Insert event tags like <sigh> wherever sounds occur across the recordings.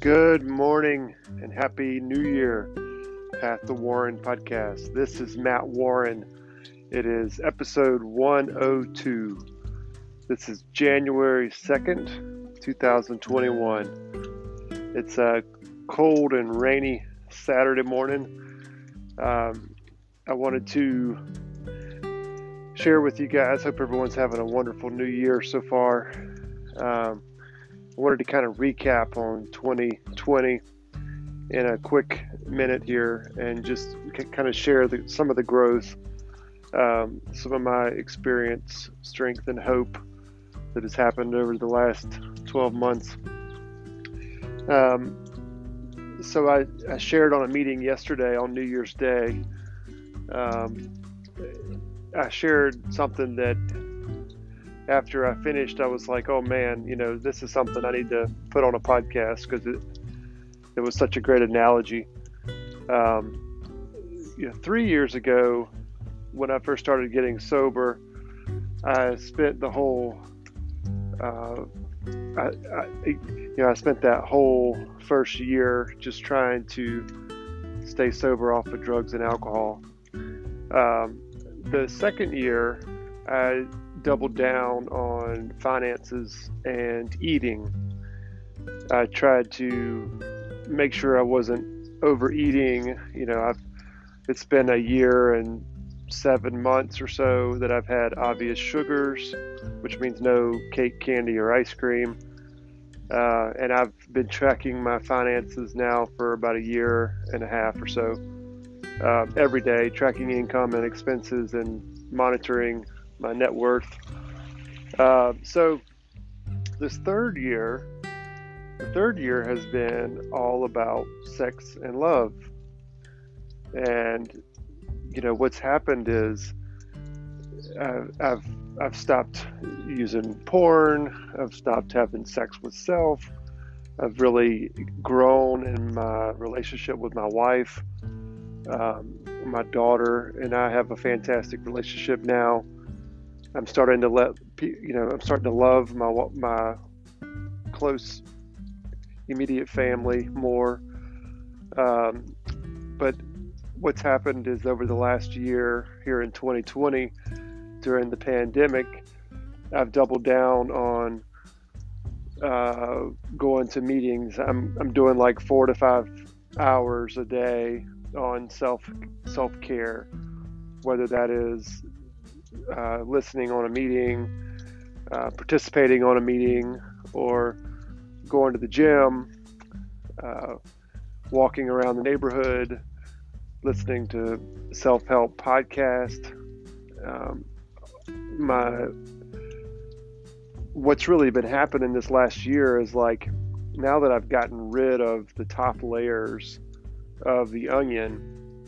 Good morning and happy new year, Path to Warren podcast. This is Matt Warren. It is episode 102. This is January 2nd, 2021. It's a cold and rainy Saturday morning. Um, I wanted to share with you guys. Hope everyone's having a wonderful new year so far. Um, Wanted to kind of recap on 2020 in a quick minute here and just kind of share the, some of the growth, um, some of my experience, strength, and hope that has happened over the last 12 months. Um, so I, I, shared on a meeting yesterday on New Year's Day. Um, I shared something that after I finished, I was like, oh man, you know, this is something I need to put on a podcast because it, it was such a great analogy. Um, you know, three years ago, when I first started getting sober, I spent the whole, uh, I, I, you know, I spent that whole first year just trying to stay sober off of drugs and alcohol. Um, the second year, I doubled down on finances and eating. I tried to make sure I wasn't overeating. You know, I've it's been a year and seven months or so that I've had obvious sugars, which means no cake, candy, or ice cream. Uh, and I've been tracking my finances now for about a year and a half or so. Uh, every day, tracking income and expenses and monitoring my net worth. Uh, so this third year, the third year has been all about sex and love. And you know what's happened is uh, I've I've stopped using porn. I've stopped having sex with self. I've really grown in my relationship with my wife. Um, my daughter and I have a fantastic relationship now. I'm starting to let you know I'm starting to love my my close immediate family more. Um, but what's happened is over the last year here in 2020 during the pandemic, I've doubled down on uh, going to meetings. I'm I'm doing like four to five hours a day on self self care, whether that is uh, listening on a meeting, uh, participating on a meeting, or going to the gym, uh, walking around the neighborhood, listening to self-help podcast. Um, my what's really been happening this last year is like now that I've gotten rid of the top layers of the onion,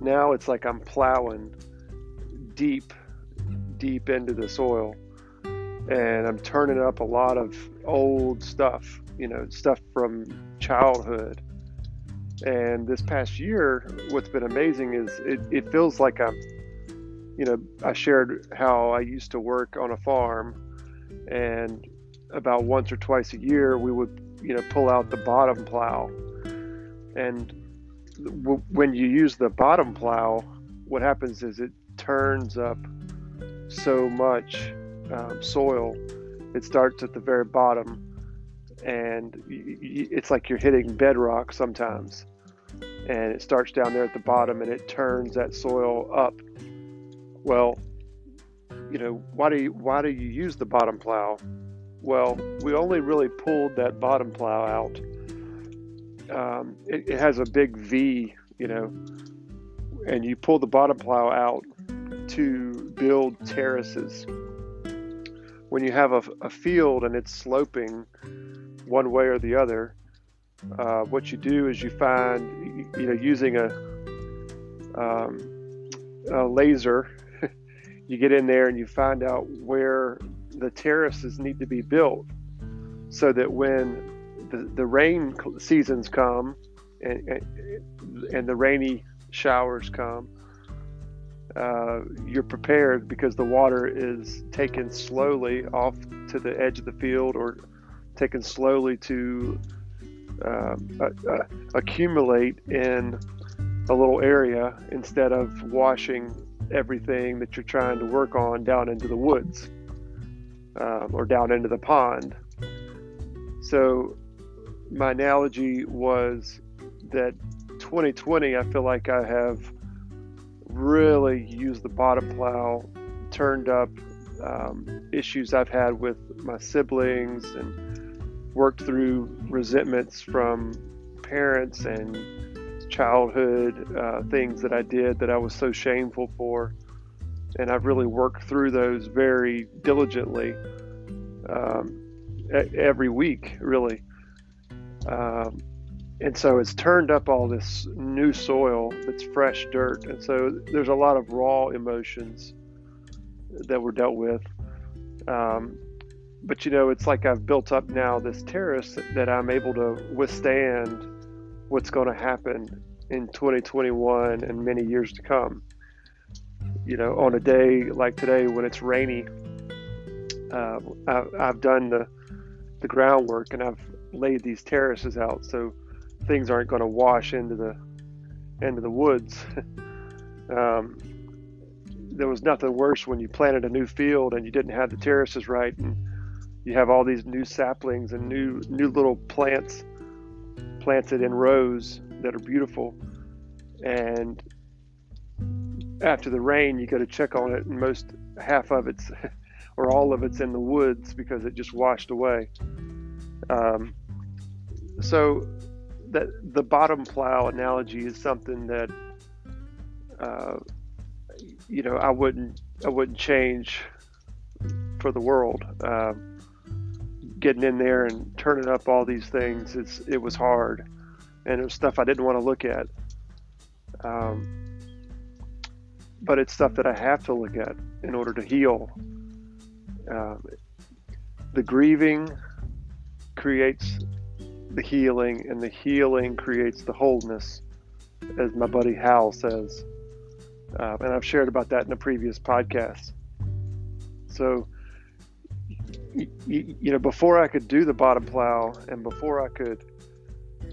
now it's like I'm plowing deep, deep into the soil. And I'm turning up a lot of old stuff, you know, stuff from childhood. And this past year, what's been amazing is it, it feels like I'm, you know, I shared how I used to work on a farm, and about once or twice a year, we would, you know, pull out the bottom plow. And w- when you use the bottom plow, what happens is it turns up so much um, soil. It starts at the very bottom, and it's like you're hitting bedrock sometimes. And it starts down there at the bottom, and it turns that soil up. Well, you know, why do you why do you use the bottom plow? Well, we only really pulled that bottom plow out. Um, it, it has a big V, you know, and you pull the bottom plow out to build terraces. When you have a, a field and it's sloping one way or the other, uh, what you do is you find, you know, using a, um, a laser, <laughs> you get in there and you find out where the terraces need to be built so that when the, the rain seasons come and, and, and the rainy showers come, uh, you're prepared because the water is taken slowly off to the edge of the field or taken slowly to uh, uh, accumulate in a little area instead of washing everything that you're trying to work on down into the woods um, or down into the pond. So, my analogy was that 2020, I feel like I have really used the bottom plow, turned up um, issues I've had with my siblings, and worked through resentments from parents and childhood uh, things that I did that I was so shameful for. And I've really worked through those very diligently um, every week, really. Um, and so it's turned up all this new soil that's fresh dirt. And so there's a lot of raw emotions that were dealt with. Um, but you know, it's like I've built up now this terrace that I'm able to withstand what's going to happen in 2021 and many years to come. You know, on a day like today when it's rainy, uh, I, I've done the the groundwork and I've laid these terraces out so things aren't going to wash into the into the woods. <laughs> um, there was nothing worse when you planted a new field and you didn't have the terraces right and you have all these new saplings and new new little plants planted in rows that are beautiful and after the rain you go to check on it and most half of it's <laughs> or all of it's in the woods because it just washed away um, so that the bottom plow analogy is something that uh, you know I wouldn't I wouldn't change for the world. Uh, getting in there and turning up all these things, it's it was hard, and it was stuff I didn't want to look at. Um, but it's stuff that I have to look at in order to heal. Um, the grieving creates the healing, and the healing creates the wholeness, as my buddy Hal says. Uh, and I've shared about that in a previous podcast. So, you, you, know, before I could do the bottom plow, and before I could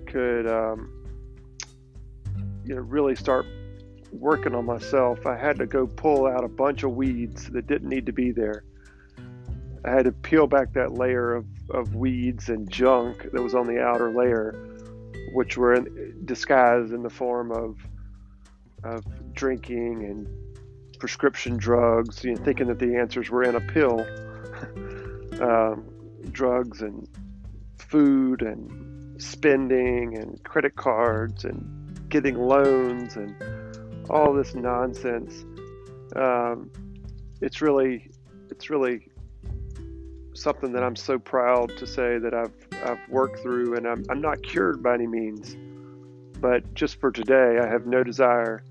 could um, you know really start working on myself, I had to go pull out a bunch of weeds that didn't need to be there. I had to peel back that layer of, of weeds and junk that was on the outer layer, which were in, disguised in the form of of drinking and prescription drugs, you know, thinking that the answers were in a pill, <laughs> um, drugs and food and spending and credit cards and getting loans and all this nonsense. Um, it's really, it's really something that I'm so proud to say that I've I've worked through, and I'm I'm not cured by any means, but just for today, I have no desire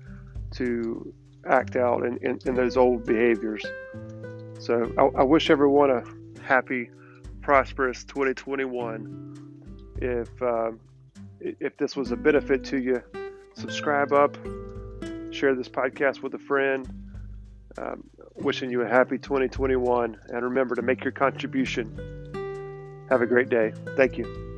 to act out in, in, in those old behaviors. So I, I, wish everyone a happy, prosperous 2021. If uh, if this was a benefit to you, subscribe up, share this podcast with a friend. Um, wishing you a happy 2021, and remember to make your contribution. Have a great day. Thank you.